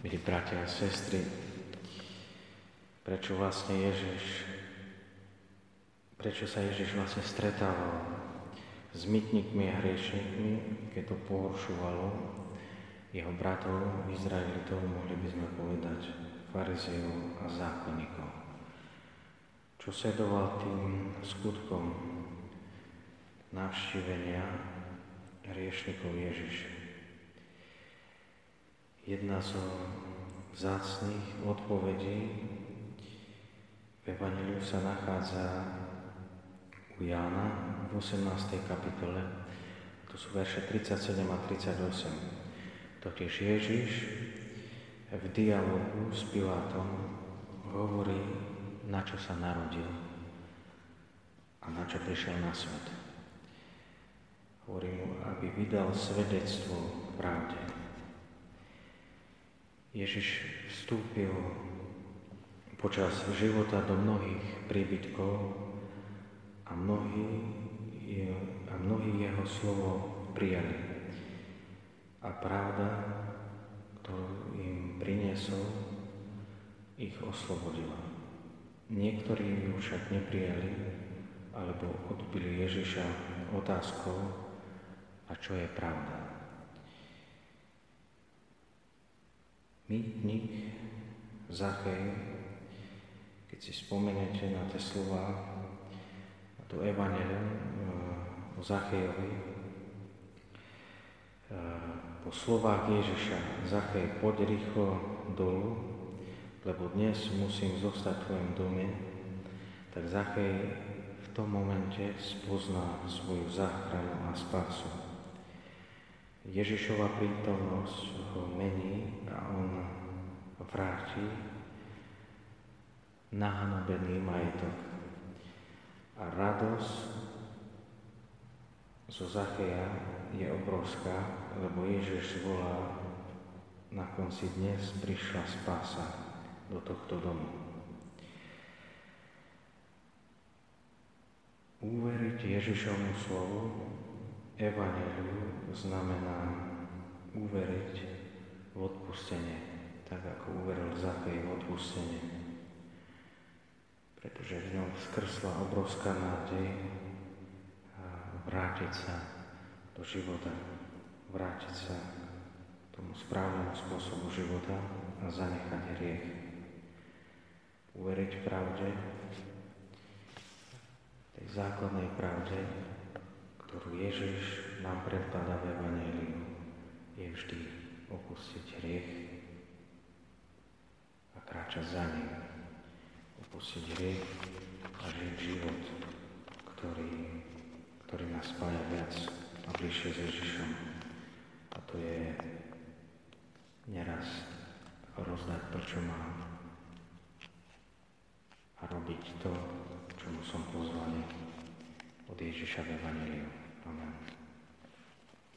milí bratia a sestry, prečo vlastne Ježiš, prečo sa Ježiš vlastne stretával s mytníkmi a hriešnikmi, keď to pohoršovalo jeho bratov v Izraeli, to mohli by sme povedať farizejov a zákonníkov. Čo sledoval tým skutkom navštívenia hriešnikov Ježiša jedna zo vzácných odpovedí v Evangeliu sa nachádza u Jána v 18. kapitole. To sú verše 37 a 38. Totiž Ježiš v dialogu s Pilátom hovorí, na čo sa narodil a na čo prišiel na svet. Hovorí mu, aby vydal svedectvo pravde. Ježiš vstúpil počas života do mnohých príbytkov a mnohí, a mnohí jeho slovo prijali. A pravda, ktorú im priniesol, ich oslobodila. Niektorí ju však neprijali, alebo odbili Ježiša otázkou, a čo je pravda. Mýtnik Zachej, keď si spomenete na tie slova, na to evanelium eh, o Zachejovi, eh, po slovách Ježiša, Zachej, poď rýchlo dolu, lebo dnes musím zostať v tvojom dome, tak Zachej v tom momente spozná svoju záchranu a spásu. Ježišova prítomnosť ho mení a on vráti nahanobený majetok. A radosť zo Zacheja je obrovská, lebo Ježiš volá, na konci dnes prišla spása do tohto domu. Uveriť Ježišovmu slovu Evangeliu znamená uveriť v odpustenie, tak ako uveril Zachej v odpustenie. Pretože v ňom skrsla obrovská nádej vrátiť sa do života, vrátiť sa k tomu správnemu spôsobu života a zanechať hriech. Uveriť pravde, tej základnej pravde, Ježiš nám predkladá v Evangeliu, je vždy opustiť hriech a kráčať za ním. Opustiť hriech a žiť život, ktorý, ktorý nás spája viac a bližšie s Ježišom. A to je neraz rozdať to, čo mám a robiť to, čomu som pozvaný od Ježiša v Evangeliu. Amen.